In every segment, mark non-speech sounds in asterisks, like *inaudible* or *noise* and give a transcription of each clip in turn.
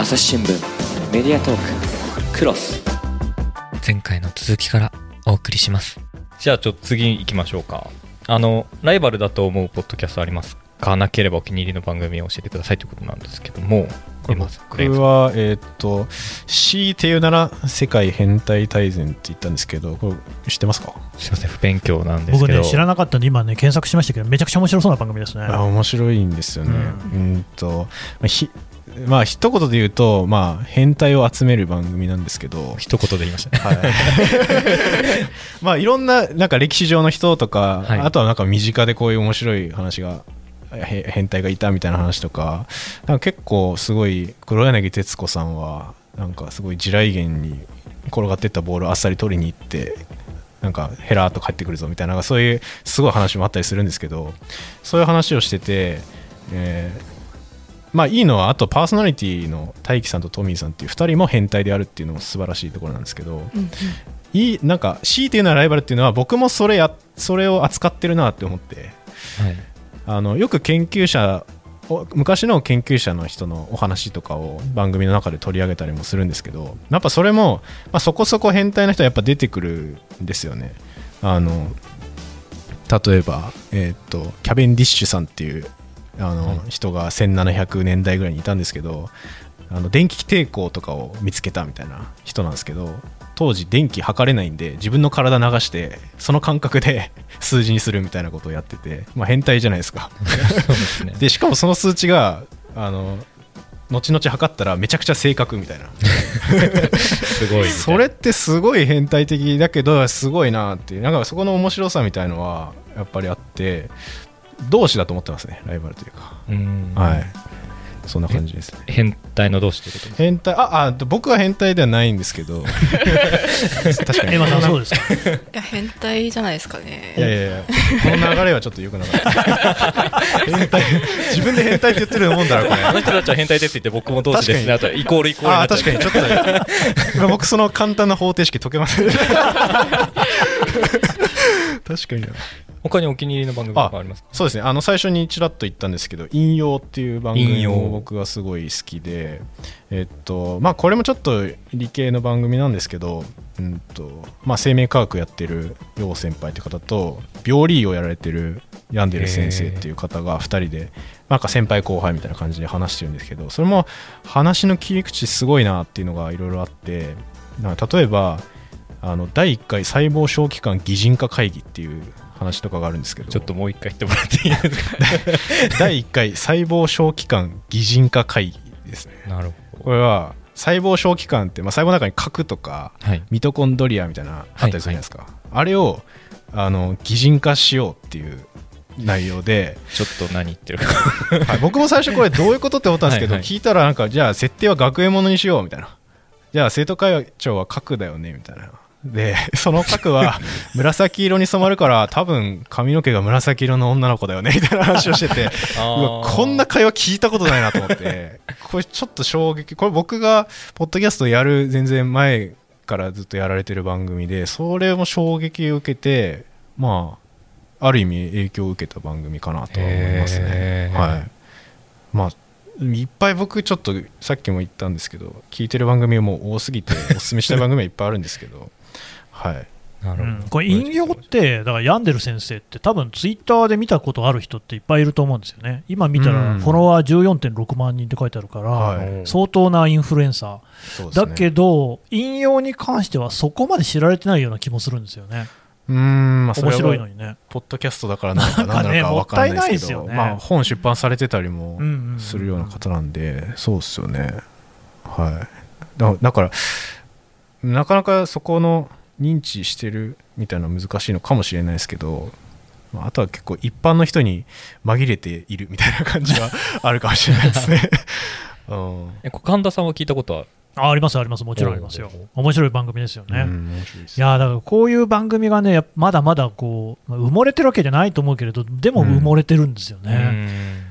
朝日新聞メディアトーククロス。前回の続きからお送りします。じゃあちょっと次行きましょうか。あのライバルだと思うポッドキャストありますか？なければお気に入りの番組を教えてくださいということなんですけども。これ僕は、えー、っと強いて言うなら世界変態大全って言ったんですけどこれ知ってますか？すいません不勉強なんですけど。僕ね知らなかったんで今ね検索しましたけどめちゃくちゃ面白そうな番組ですね。あ面白いんですよね。うん。とひまあ一言で言うと、まあ、変態を集める番組なんですけど。一言で言いましたね、はい。*laughs* まあ、いろんななんか歴史上の人とか、はい、あとはなんか身近でこういう面白い話が変態がいたみたいな話とか。なんか結構すごい黒柳徹子さんはなんかすごい地雷原に転がってったボールをあっさり取りに行ってなんかヘラーと帰ってくるぞみたいなそういうすごい話もあったりするんですけどそういう話をしてて、えー、まあいいのはあとパーソナリティの大樹さんとトミーさんっていう2人も変態であるっていうのも素晴らしいところなんですけど、うんうん、いいなんか強いて言うのはライバルっていうのは僕もそれやそれを扱ってるなって思って、はい、あのよく研究者昔の研究者の人のお話とかを番組の中で取り上げたりもするんですけどやっぱそれも、まあ、そこそこ変態な人はやっぱ出てくるんですよね。あの例えば、えーとキャベンディッシュさんっていうあの、人が1700年代ぐらいにいたんですけどあの電気抵抗とかを見つけたみたいな人なんですけど当時電気測れないんで自分の体流してその感覚で *laughs* 数字にするみたいなことをやってて、まあ、変態じゃないですか。で、ね、しかもその数値があの後々測ったらめちゃくちゃ正確みたいな。*laughs* すごいそれってすごい変態的だけどすごいなっていうなんかそこの面白さみたいのはやっぱりあって同士だと思ってますねライバルというか。はい。そんな感じです、ね、変態の同士ということ？変態？ああ僕は変態ではないんですけど。*laughs* 確かに。今そうですか？いや変態じゃないですかね。いやいやいや。この流れはちょっとよくなかった。*laughs* 変態自分で変態って言ってるもんだろこれ。あの人たちは変態ですって言って僕も同士ですね。あとイコールイコールあ確かに。ちょっと僕その簡単な方程式解けません *laughs* 確かに他にお気に入りの番組とかありますか？そうですね。あの最初にちらっと言ったんですけど「引用」っていう番組を僕がすごい好きでえっとまあこれもちょっと理系の番組なんですけど、うんとまあ、生命科学やってる楊先輩って方と病理をやられてるヤンデル先生っていう方が2人でなんか先輩後輩みたいな感じで話してるんですけどそれも話の切り口すごいなっていうのがいろいろあって例えばあの第1回細胞小器官擬人化会議っていう話とかがあるんですけど。ちょっともう一回言ってもらっていいですか？*laughs* 第1回細胞小器官擬人化会議ですね。なるほど。これは細胞小器官って、まあ、細胞の中に核とか、はい、ミトコンドリアみたいなあったりするじゃないですか、はいはい、あれをあの擬人化しようっていう内容でちょっと何言ってるか。*laughs* はい、僕も最初これどういうことって思ったんですけどはい、聞いたらなんかじゃあ設定は学園ものにしようみたいな。じゃあ生徒会長は核だよねみたいなで *laughs* その核は紫色に染まるから多分髪の毛が紫色の女の子だよねみたいな話をしてて *laughs* こんな会話聞いたことないなと思って。これちょっと衝撃。これ僕がポッドキャストやる全然前からずっとやられてる番組でそれも衝撃を受けてまあある意味影響を受けた番組かなとは思いますね。はい。まあいっぱい僕ちょっとさっきも言ったんですけど聞いてる番組も多すぎておすすめしたい番組はいっぱいあるんですけどはい。なるほど、うん、これ引用ってだから病んでる先生って多分ツイッターで見たことある人っていっぱいいると思うんですよね。今見たらフォロワー14.6万人って書いてあるから、相当なインフルエンサー、ね、だけど引用に関してはそこまで知られてないような気もするんですよね。うん、まあ、面白いのにね。ポッドキャストだからなんか何なのか分からないですけど、ね、まあ、本出版されてたりもするような方なんで、そうっすよね。はい。だからなかなかそこの認知してるみたいなのは難しいのかもしれないですけど、まあ、あとは結構一般の人に紛れているみたいな感じは *laughs* あるかもしれないですね。*laughs* うん、え神田さんは聞いたことは？あありますあります。もちろんありますよ。面白い番組ですよね、うん、いやだからこういう番組がねまだまだこう埋もれてるわけじゃないと思うけれどでも埋もれてるんですよね、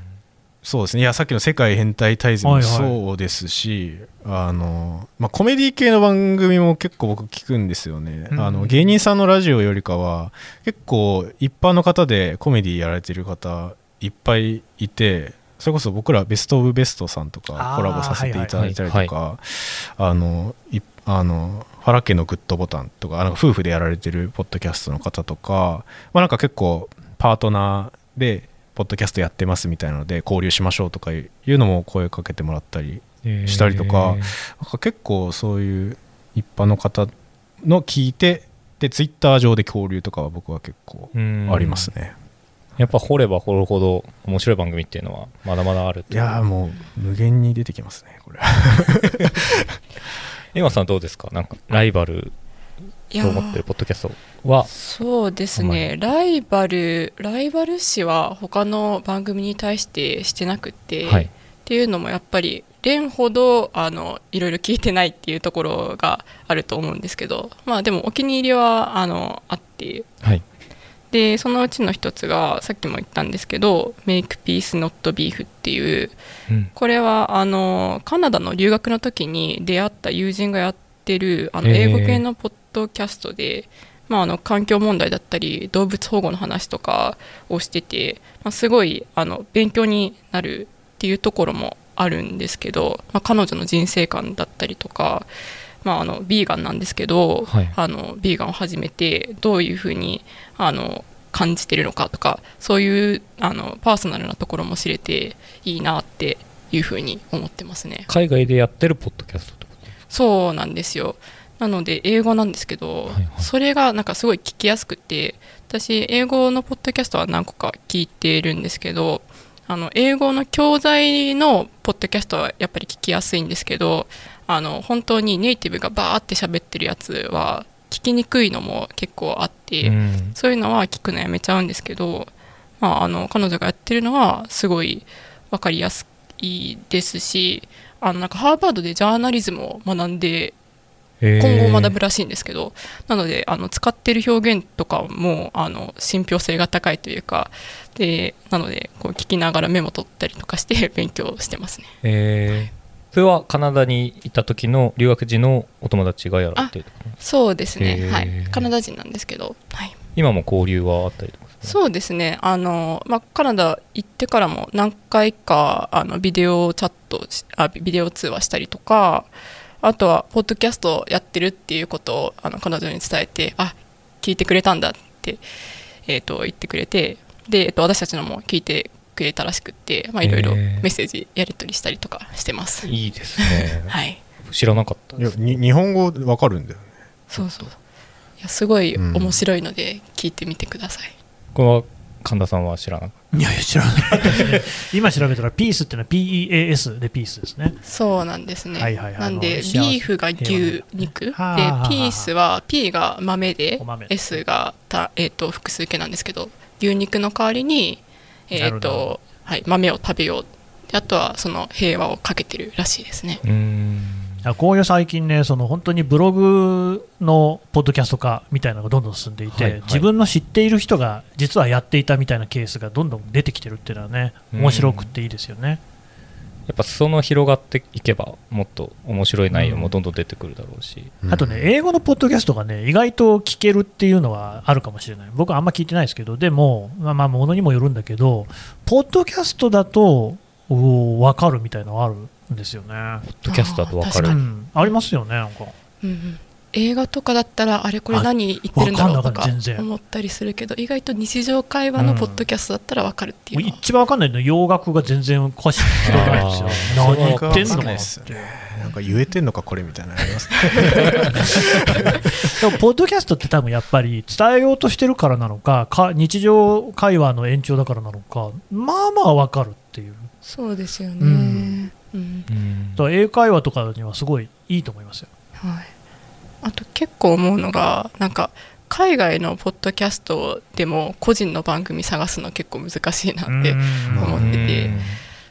そうですね。いやさっきの「世界変態大全」もそうですし、はいはい、あのまあ、コメディ系の番組も結構僕聞くんですよね、うん、あの芸人さんのラジオよりかは結構一般の方でコメディやられてる方いっぱいいてそれこそ僕らベスト・オブ・ベストさんとかコラボさせていただいたりとかあのあの原家のグッドボタンとかあの夫婦でやられてるポッドキャストの方とか、まあ、なんか結構パートナーでポッドキャストやってますみたいなので交流しましょうとかいうのも声かけてもらったりしたりとか,、なんか結構そういう一般の方の聞いてでツイッター上で交流とかは僕は結構ありますね。やっぱ掘れば掘るほど面白い番組っていうのはまだまだあるいやもう無限に出てきますねこれ今 *laughs* さんどうですか？なんかライバルと思ってるポッドキャストは？そうですね。ライバルライバル視は他の番組に対してしてなくて、はい、っていうのもやっぱり連ほどあのいろいろ聞いてないっていうところがあると思うんですけどまあでもお気に入りはあのあって、はい、でそのうちの一つがさっきも言ったんですけど「Make Peace Not Beef」っていう、うん、これはあのカナダの留学の時に出会った友人がやってるあの英語系のポッドキャストで、まあ、あの環境問題だったり動物保護の話とかをしてて、まあ、すごいあの勉強になるっていうところもあるんですけど、まあ、彼女の人生観だったりとかまあ、あのビーガンなんですけど、はい、あのビーガンを始めてどういうふうにあの感じてるのかとかそういうあのパーソナルなところも知れていいなっていうふうに思ってますね。海外でやってるポッドキャストそうなんですよなので英語なんですけど、はいはい、それがなんかすごい聞きやすくて私英語のポッドキャストは何個か聞いてるんですけどあの英語の教材のポッドキャストはやっぱり聞きやすいんですけどあの本当にネイティブがバーって喋ってるやつは聞きにくいのも結構あって、うん、そういうのは聞くのやめちゃうんですけど、まあ、あの彼女がやってるのはすごい分かりやすいですしあのなんかハーバードでジャーナリズムを学んで今後学ぶらしいんですけどなのであの使ってる表現とかもあの信憑性が高いというかでなのでこう聞きながらメモ取ったりとかして *laughs* 勉強してますね。えーそれはカナダにいた時の留学時のお友達がやられてるそうですね。はい。カナダ人なんですけど、はい、今も交流はあったりとか、そうですね。あの、まあ、カナダ行ってからも何回かあのビデオチャットあビデオ通話したりとかあとはポッドキャストやってるっていうことをあの彼女に伝えてあ聞いてくれたんだって、えーと、言ってくれてで、えーと私たちのも聞いてくれたらしくて、まあ、いろいろメッセージやり取りしたりとかしてます。いいですね。*laughs* はい。知らなかったいや日本語わかるんだよね。そうそう。いやすごい面白いので聞いてみてください。うん、この神田さんは知らないやいや知らない。*laughs* 今調べたらピースっていうのは PEAS でピースですね。そうなんですね、はいはいはい、なんでビーフが牛肉？でピースは P が豆で S がた、えーと複数形なんですけど牛肉の代わりにえーとはい、豆を食べよう。あとはその平和をかけてるらしいですね。うんこういう最近ね、その本当にブログのポッドキャスト化みたいなのがどんどん進んでいて、はいはい、自分の知っている人が実はやっていたみたいなケースがどんどん出てきてるっていうのはね、面白くていいですよね。やっぱ裾野広がっていけばもっと面白い内容もどんどん出てくるだろうし、うん、あとね英語のポッドキャストがね意外と聞けるっていうのはあるかもしれない。僕はあんま聞いてないですけどでもまあまあものにもよるんだけどポッドキャストだと分かるみたいなのあるんですよね。ポッドキャストだと分かる。あ,、うん、ありますよねなんか、うんうん。映画とかだったらあれこれ何言ってるんだろうとか思ったりするけど意外と日常会話のポッドキャストだったら分かるっていう、うん、一番分かんないのは洋楽が全然詳しくないですよ。何言ってんのかなって。なんか言えてんのかこれみたいなありますね。*laughs* でもポッドキャストって多分やっぱり伝えようとしてるからなのかか日常会話の延長だからなのかまあまあ分かるっていうそうですよね、うん。うん、英会話とかにはすごいいいと思いますよ。はい。あと結構思うのがなんか海外のポッドキャストでも個人の番組探すの結構難しいなって思ってて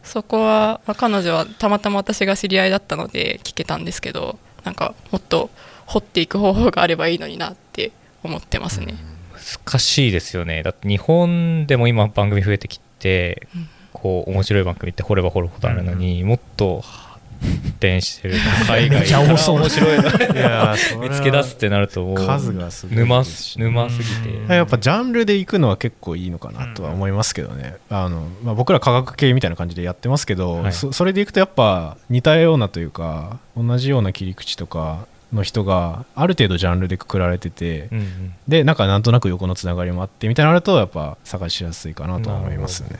そこは、まあ、彼女はたまたま私が知り合いだったので聞けたんですけどなんかもっと掘っていく方法があればいいのになって思ってますね。難しいですよね。だって日本でも今番組増えてきて、こう面白い番組って掘れば掘るほどあるのに、もっと展してる。*laughs* 海外。めっちゃ多そう面白いのいや見つけ出すってなるともう数がすごい沼ですし沼すぎて。やっぱジャンルで行くのは結構いいのかなとは思いますけどね、あのまあ、僕ら科学系みたいな感じでやってますけど、はい。そそれでいくとやっぱ似たようなというか同じような切り口とかの人がある程度ジャンルでくくられてて、うんうん。でなんかなんとなく横のつながりもあってみたいなのあるとやっぱ探しやすいかなとは思いますね。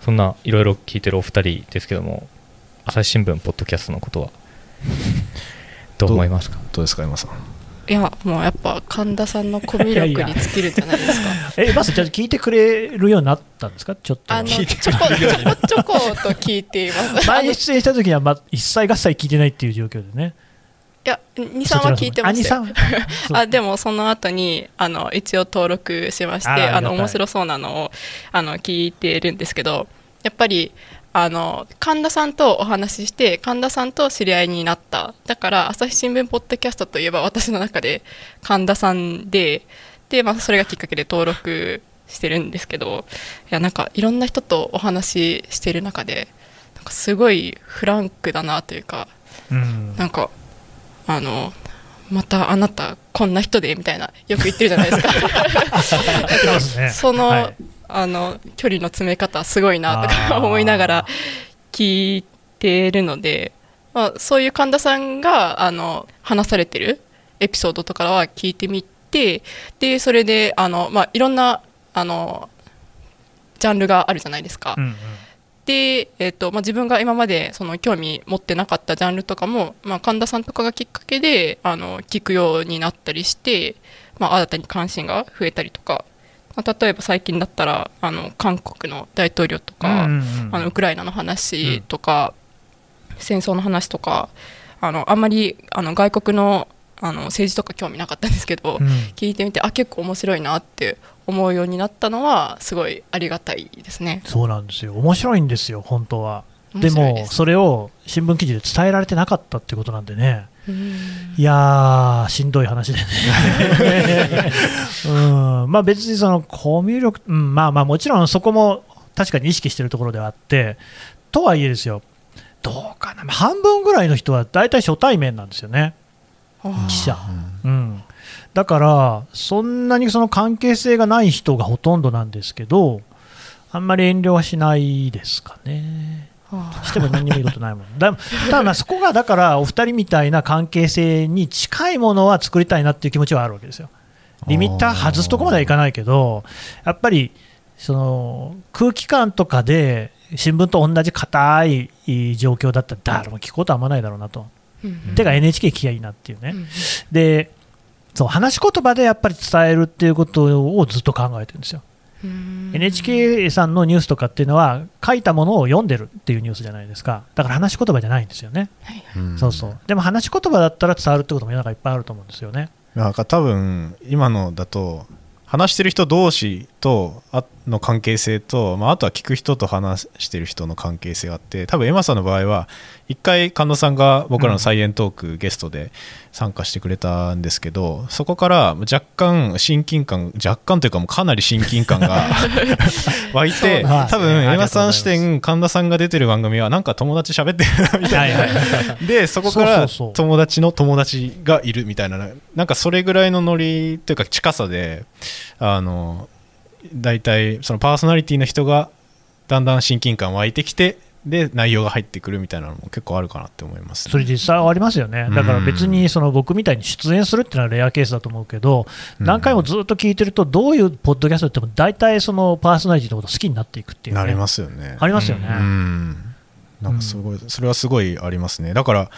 そんないろいろ聞いてるお二人ですけども朝日新聞ポッドキャストのことは？*laughs* どう思いますか？どうですか山さん？いやもうやっぱ神田さんのコミュ力に尽きるんじゃないですか。*laughs* えまずじゃあ聞いてくれるようになったんですか？ちょっと。あのちょこちょこちょこと聞いています。*laughs* 前に出演した時には、ま、一切合切聞いてないっていう状況でね。いや23は聞いてましたよ。あ2 3 *laughs* あでもその後にあの一応登録しましてあの面白そうなのをあの聞いてるんですけどやっぱりあの神田さんとお話しして神田さんと知り合いになった。だから朝日新聞ポッドキャストといえば私の中で神田さんでで、まあ、それがきっかけで登録してるんですけどいやなんかいろんな人とお話ししてる中でなんかすごいフランクだなというかうん。なんかあのまたあなたこんな人でみたいなよく言ってるじゃないですか。*laughs* その,、はい。あの距離の詰め方すごいなとか思いながら聞いてるので、まあ、そういう神田さんがあの話されてるエピソードとかは聞いてみてでそれであの、まあ、いろんなあのジャンルがあるじゃないですか。うんうん。で、えーとまあ、自分が今までその興味持ってなかったジャンルとかも、まあ、神田さんとかがきっかけであの聞くようになったりして、まあ、新たに関心が増えたりとか、まあ、例えば最近だったらあの韓国の大統領とか、うんうんうん。あのウクライナの話とか、戦争の話とかあのあんまりあの外国のあの政治とか興味なかったんですけど、うん。聞いてみてあ結構面白いなって思うようになったのはすごいありがたいですね。そうなんですよ。面白いんですよ本当は。でもそれを新聞記事で伝えられてなかったってことなんでね。うん。いやーしんどい話でね。*laughs* うん。まあ別にそのコミュ力、うん、まあまあもちろんそこも確かに意識してるところではあってとはいえですよ。どうかな、まあ半分ぐらいの人は大体初対面なんですよね記者、うん、だからそんなにその関係性がない人がほとんどなんですけどあんまり遠慮はしないですかね。しても何にもいいことないもん。だただまあそこがだからお二人みたいな関係性に近いものは作りたいなっていう気持ちはあるわけですよ。リミッター外すとこまではいかないけどやっぱりその空気感とかで新聞と同じ硬い状況だったら誰も聞くことはあんまないだろうなと。てか NHK 聞きゃいいなっていうね、でそう話し言葉でやっぱり伝えるっていうことをずっと考えてるんですよ。NHK さんのニュースとかっていうのは書いたものを読んでるっていうニュースじゃないですか。だから話し言葉じゃないんですよね、そうそう。でも話し言葉だったら伝わるってことも世の中いっぱいあると思うんですよね。なんか多分今のだと話してる人同士とあの関係性と、まあ、あとは聞く人と話してる人の関係性があって多分エマさんの場合は一回神田さんが僕らのサイエントークゲストで参加してくれたんですけど、そこから若干親近感若干というかもうかなり親近感が *laughs* *laughs* 湧いて、ね。多分エマありがとうございます。さん視点神田さんが出てる番組はなんか友達喋ってるなみたいな。でそこから友達の友達がいるみたいななんかそれぐらいのノリというか近さであの大体そのパーソナリティの人がだんだん親近感湧いてきてで内容が入ってくるみたいなのも結構あるかなって思います、ね、それ実際ありますよね、だから別にその僕みたいに出演するっていうのはレアケースだと思うけど、何回もずっと聞いてると、どういうポッドキャストっても大体そのパーソナリティのこと好きになっていくっていう、ね、なりますよね。ありますよね。うん。なんかすごい、それはすごいありますね。だから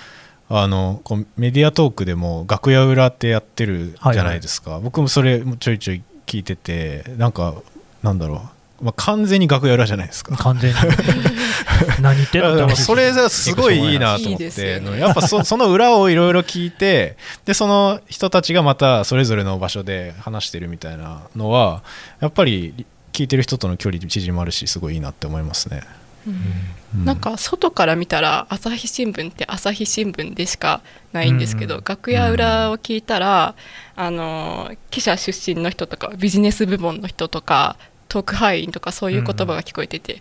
あのこうメディアトークでも楽屋裏ってやってるじゃないですか、僕もそれもちょいちょい聞いててなんかなんだろうまあ、完全に楽屋裏じゃないですか。完全に。*laughs* 何言ってんの？それがすごいいいなと思って。やっぱそ *laughs* その裏をいろいろ聞いてでその人たちがまたそれぞれの場所で話してるみたいなのはやっぱり聞いてる人との距離縮まるしすごいいいなって思いますね。うん、なんか外から見たら朝日新聞って朝日新聞でしかないんですけど、うん、楽屋裏を聞いたら、うん、あの記者出身の人とかビジネス部門の人とかトーク範囲とかそういう言葉が聞こえてて、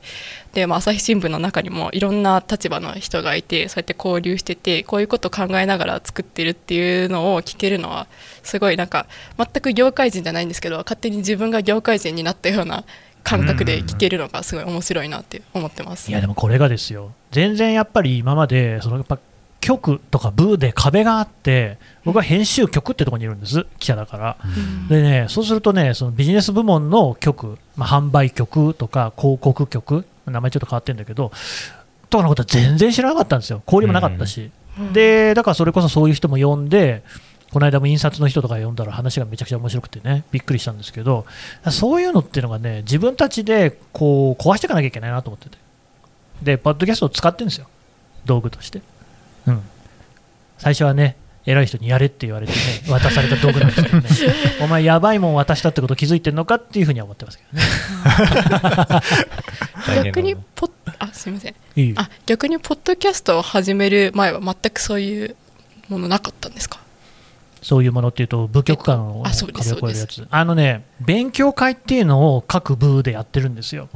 で、まあ、朝日新聞の中にもいろんな立場の人がいてそうやって交流しててこういうことを考えながら作ってるっていうのを聞けるのはすごいなんか全く業界人じゃないんですけど勝手に自分が業界人になったような感覚で聞けるのがすごい面白いなって思ってます。いやでもこれがですよ全然やっぱり今までそのやっぱ局とか部で壁があって僕は編集局ってところにいるんです。記者だから、うん、でねそうするとねそのビジネス部門の局、まあ、販売局とか広告局名前ちょっと変わってるんだけどとかのことは全然知らなかったんですよ。交流もなかったし、うん、でだからそれこそそういう人も呼んでこの間も印刷の人とか呼んだら話がめちゃくちゃ面白くてねびっくりしたんですけどそういうのっていうのがね自分たちでこう壊していかなきゃいけないなと思ってて。でパッドキャストを使ってるんですよ。道具として、うん、最初はね偉い人にやれって言われてね *laughs* 渡された道具なんですけどね *laughs* お前やばいもん渡したってこと気づいてるのかっていうふうには思ってますけどね。*laughs* 逆にポあすみません。いい。あ逆にポッドキャストを始める前は全くそういうものなかったんですか？そういうものっていうと、部局間を壁を越えるやつ。あのね、勉強会っていうのを各部でやってるんですよ。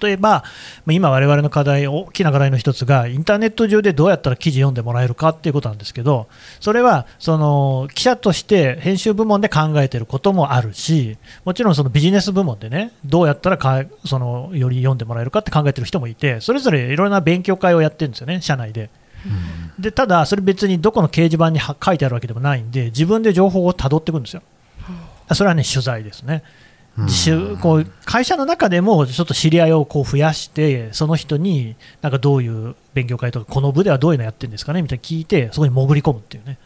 例えば、今、我々の課題、大きな課題の一つが、インターネット上でどうやったら記事読んでもらえるかっていうことなんですけど、それはその記者として編集部門で考えてることもあるし、もちろんそのビジネス部門でね、どうやったらかそのより読んでもらえるかって考えてる人もいて、それぞれいろんな勉強会をやってるんですよね、社内で。でただ、それ別にどこの掲示板に書いてあるわけでもないんで、自分で情報をたどっていくんですよ。それはね、取材ですね。こう会社の中でもちょっと知り合いをこう増やして、その人になんかどういう勉強会とか、この部ではどういうのやってるんですかねみたいな聞いて、そこに潜り込むっていうね、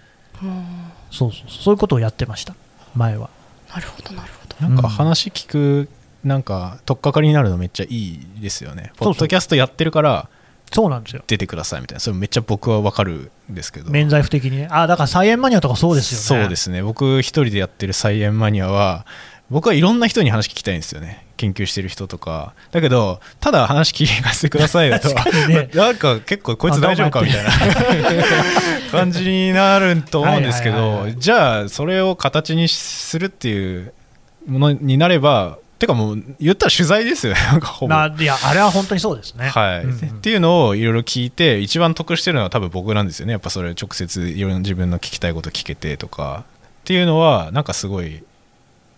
そうそうそういうことをやってました、前は。なるほど、なるほど。なんか話聞く、なんか、取っかかりになるのめっちゃいいですよね。ポッドキャストやってるから、そうなんですよ。出てくださいみたいな。それめっちゃ僕は分かるんですけど。免罪符的にね。あだから菜園マニアとかそうですよね。そうですね。僕一人でやってる菜園マニアは僕はいろんな人に話聞きたいんですよね。研究してる人とか。だけどただ話聞かせてくださいだと、*laughs* ね、*laughs* なんか結構こいつ大丈夫かみたいな。*laughs* 感じになると思うんですけどじゃあそれを形にするっていうものになればてかもう言ったら取材ですよね、*laughs* なんかほぼ。いや、あれは本当にそうですね。はい、うん。うん、っていうのをいろいろ聞いて、一番得してるのは多分僕なんですよね、やっぱそれ、直接いろいろ自分の聞きたいこと聞けてとか。っていうのは、なんかすごい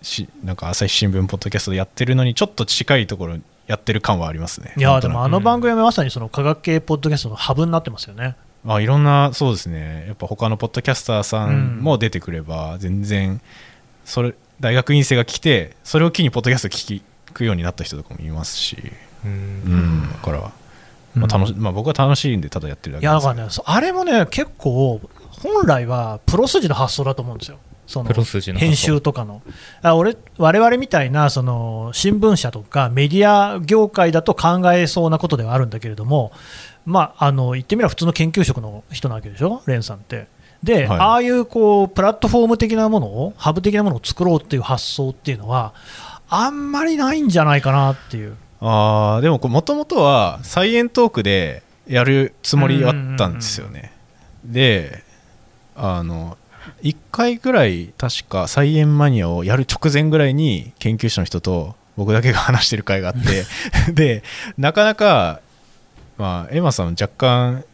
し、なんか朝日新聞、ポッドキャストでやってるのに、ちょっと近いところやってる感はありますね。いや、でもあの番組はまさにその科学系ポッドキャストのハブになってますよね。あいろんな、そうですね、やっぱ他のポッドキャスターさんも出てくれば、全然、それ、大学院生が来てそれを機にポッドキャスト聞くようになった人とかもいますし。うん。だから、まあ楽しまあ、僕は楽しいんでただやってるだけいやだからねあれもね結構本来はプロ筋の発想だと思うんですよ。その編集とかの。あ俺我々みたいなその新聞社とかメディア業界だと考えそうなことではあるんだけれどもまああの言ってみれば普通の研究職の人なわけでしょ？レンさんってで、はい、ああいうこうプラットフォーム的なものを、ハブ的なものを作ろうっていう発想っていうのは、あんまりないんじゃないかなっていう。あでも、もともとはサイエントークでやるつもりあったんですよね。で、あの、1回ぐらい、確か、サイエンマニアをやる直前ぐらいに、研究者の人と僕だけが話してる会があって *laughs* で、なかなか、まあ、エマさん若干、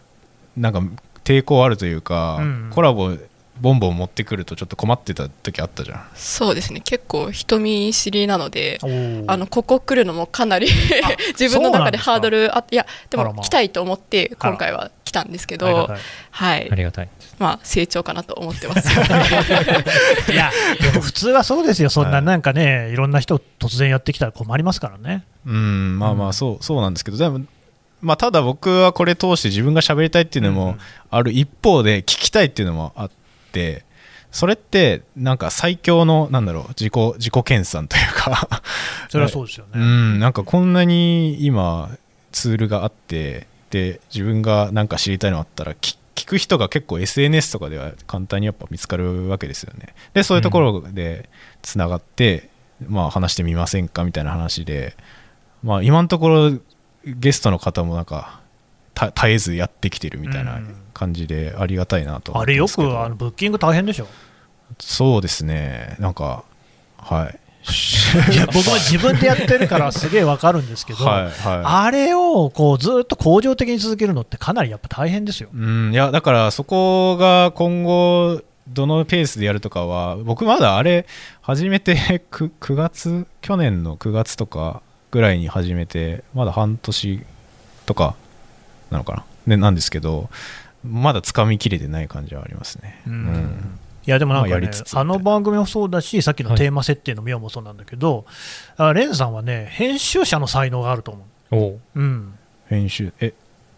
なんか抵抗あるというか、うん、コラボボンボン持ってくるとちょっと困ってた時あったじゃん。そうですね。結構人見知りなのであのここ来るのもかなり *laughs* 自分の中でハードルあいやでも来たいと思って今回は来たんですけどはい。ありがたい。まあ成長かなと思ってます。*laughs* いやでも普通はそうですよ。そんななんかねいろんな人突然やってきたら困りますからね。うんまあまあそうそうなんですけどでもまあ、ただ僕はこれ通して自分が喋りたいっていうのもある一方で聞きたいっていうのもあってそれってなんか最強のなんだろう自己自己研鑽というか。*laughs* それはそうですよね、うん、なんかこんなに今ツールがあってで自分が何か知りたいのあったら聞く人が結構 SNS とかでは簡単にやっぱ見つかるわけですよね。でそういうところでつながって、うん、まあ話してみませんかみたいな話でまあ今のところゲストの方もなんか絶えずやってきてるみたいな感じでありがたいなとあれよくあのブッキング大変でしょ？そうですね。なんかはい。*laughs* いや僕は自分でやってるからすげえわかるんですけど、*laughs* はいはい、あれをこうずっと恒常的に続けるのってかなりやっぱ大変ですよ。うん。いやだからそこが今後どのペースでやるとかは僕まだあれ始めて 9, 9月去年の9月とかぐらいに始めてまだ半年とかなのかな、ね、なんですけどまだつかみきれてない感じはありますね。うん、うん。いやでもなんかね、あの番組もそうだし、さっきのテーマ設定の妙もそうなんだけど、はい、レンさんはね、編集者の才能があると思う。おうん、編集え？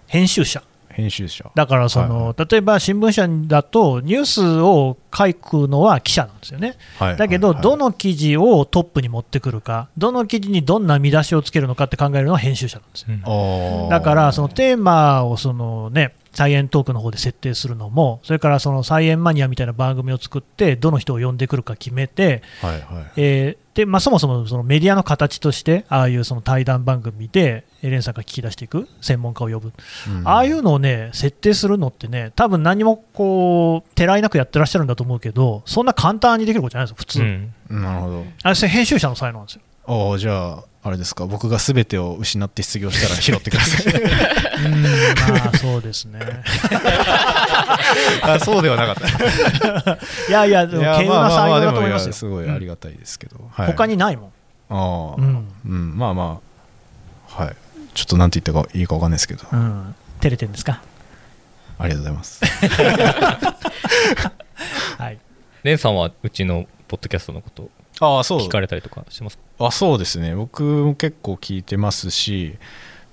編集者。編集者。だからその、はい、例えば新聞社だとニュースを書くのは記者なんですよね、はい、だけど、どの記事をトップに持ってくるかどの記事にどんな見出しをつけるのかって考えるのは編集者なんですよ、うん、だからそのテーマをそのねサイエントークの方で設定するのも、それからそのサイエンマニアみたいな番組を作って、どの人を呼んでくるか決めて、はいはいえーでまあ、そもそもそのメディアの形として、ああいうその対談番組で、エレンさんが聞き出していく、専門家を呼ぶ、うん、ああいうのをね、設定するのってね、多分何もこう、てらいなくやってらっしゃるんだと思うけど、そんな簡単にできることじゃないですよ、普通。うん、なるほど。あれ、編集者の才能なんですよ。ああ、じゃあ、あれですか？僕が全てを失って失業したら拾ってください。*laughs* うんまあそうですね。*laughs* あそうではなかった。*laughs* いやいやでも稀有な才能だと思いますよ。すごいありがたいですけど、うんはい、他にないもん。ああ、うん、うん、まあまあ。はい。ちょっとなんて言ったかいいか分かんないですけど、うん、照れてるんですか？ありがとうございます。はい。レンさんはうちのポッドキャストのことあそう。聞かれたりとかしてますあそうですね。僕も結構聞いてますし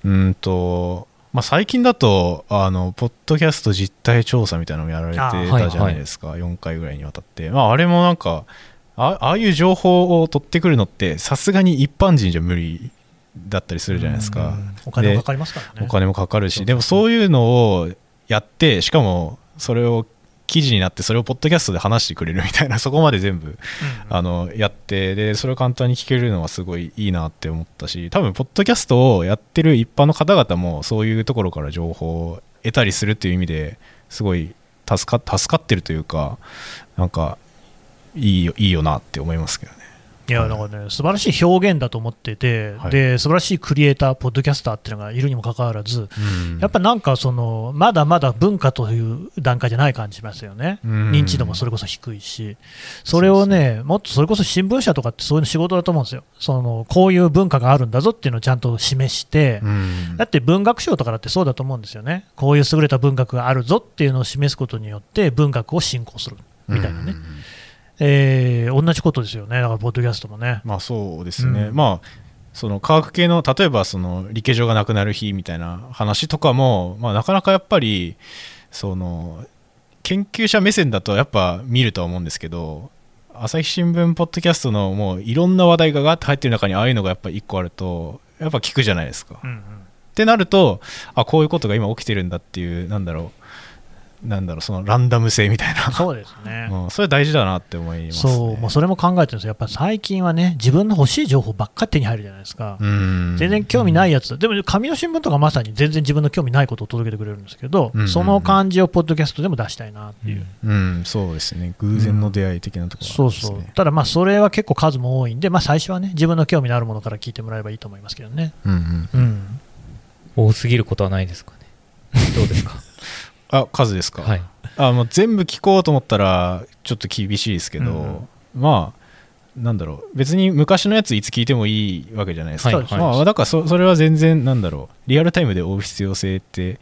うんと、まあ、最近だとあのポッドキャスト実態調査みたいなのもやられてたじゃないですか、はいはい、4回ぐらいにわたって、まあ、あれもなんかあああいう情報を取ってくるのってさすがに一般人じゃ無理だったりするじゃないですか。お金もかかりますからね。お金もかかるしでもそういうのをやってしかもそれを記事になってそれをポッドキャストで話してくれるみたいな *laughs* そこまで全部、うん、あのやってでそれを簡単に聞けるのはすごいいいなって思ったし多分ポッドキャストをやってる一般の方々もそういうところから情報を得たりするっていう意味ですごい助か助かってるというかなんかいいよいいよなって思いますけどね。いやなんかね素晴らしい表現だと思ってて、はい、で素晴らしいクリエイター、ポッドキャスターっていうのがいるにもかかわらず、うん、やっぱなんかそのまだまだ文化という段階じゃない感じしますよね、うん、認知度もそれこそ低いし、それをね、もっとそれこそ新聞社とかってそういう仕事だと思うんですよ、そのこういう文化があるんだぞっていうのをちゃんと示して、うん、だって文学賞とかだってそうだと思うんですよね、こういう優れた文学があるぞっていうのを示すことによって、文学を振興するみたいなね。えー、同じことですよね、だからポッドキャストもね。まあそうですね、うん、まあその科学系の例えばその理系上がなくなる日みたいな話とかも、まあ、なかなかやっぱりその研究者目線だとやっぱ見るとは思うんですけど朝日新聞ポッドキャストのもういろんな話題がガーッと入ってる中にああいうのがやっぱ1個あるとやっぱ聞くじゃないですか。うんうん、ってなるとあこういうことが今起きてるんだっていうなんだろうなんだろうそのランダム性みたいな。そうですね、*laughs* うん、それ大事だなって思います、ね、そうもうそれも考えてるんですよ。やっぱ最近はね自分の欲しい情報ばっかり手に入るじゃないですか。全然興味ないやつ。でも紙の新聞とかまさに全然自分の興味ないことを届けてくれるんですけど、うんうんうん、その感じをポッドキャストでも出したいなっていう、うん、うん、そうですね。偶然の出会い的なところ、ね。そうそう。ただまあそれは結構数も多いんで、まあ、最初はね自分の興味のあるものから聞いてもらえばいいと思いますけどね。うん、うん、多すぎることはないですかね。どうですか？*laughs* あ数ですか、はい、あもう全部聞こうと思ったらちょっと厳しいですけど、うん、まあなんだろう。別に昔のやついつ聞いてもいいわけじゃないですか、はいはい、まあ、だからそそれは全然なんだろう。リアルタイムで追う必要性って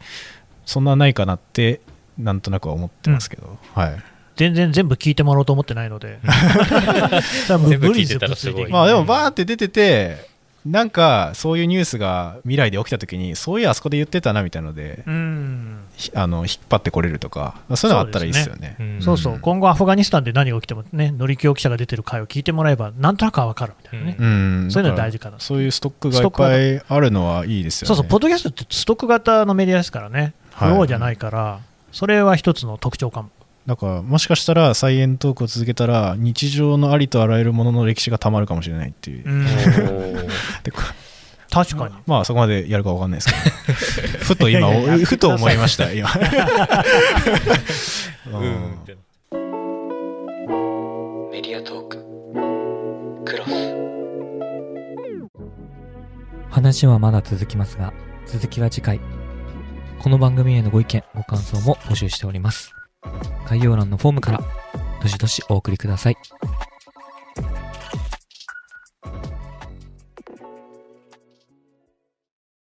そんなないかなってなんとなくは思ってますけど、うん、はい。全然全部聞いてもらおうと思ってないので。*laughs* 全部聞いてたらすごい。まあでもバーって出ててなんかそういうニュースが未来で起きた時にそういうあそこで言ってたなみたいなのであの引っ張ってこれるとかそういうのがあったらいいですよね、ね、そうそう。今後アフガニスタンで何が起きてもね乗り気記者が出てる回を聞いてもらえばなんとなくは分かるみたいなね、うん、そういうの大事かな。そういうストックがいっぱいあるのはいいですよね。そうそう。ポッドキャストってストック型のメディアですからね。フローじゃないから、それは一つの特徴かもだからもしかしたらサイエントークを続けたら日常のありとあらゆるものの歴史がたまるかもしれないっていう。う *laughs* 確かに。まあそこまでやるか分かんないですけど。*laughs* ふと今ふと思いました今。*laughs* うん、メディアトーク。クロス。話はまだ続きますが続きは次回。この番組へのご意見ご感想も募集しております概要欄のフォームからどしどしお送りください。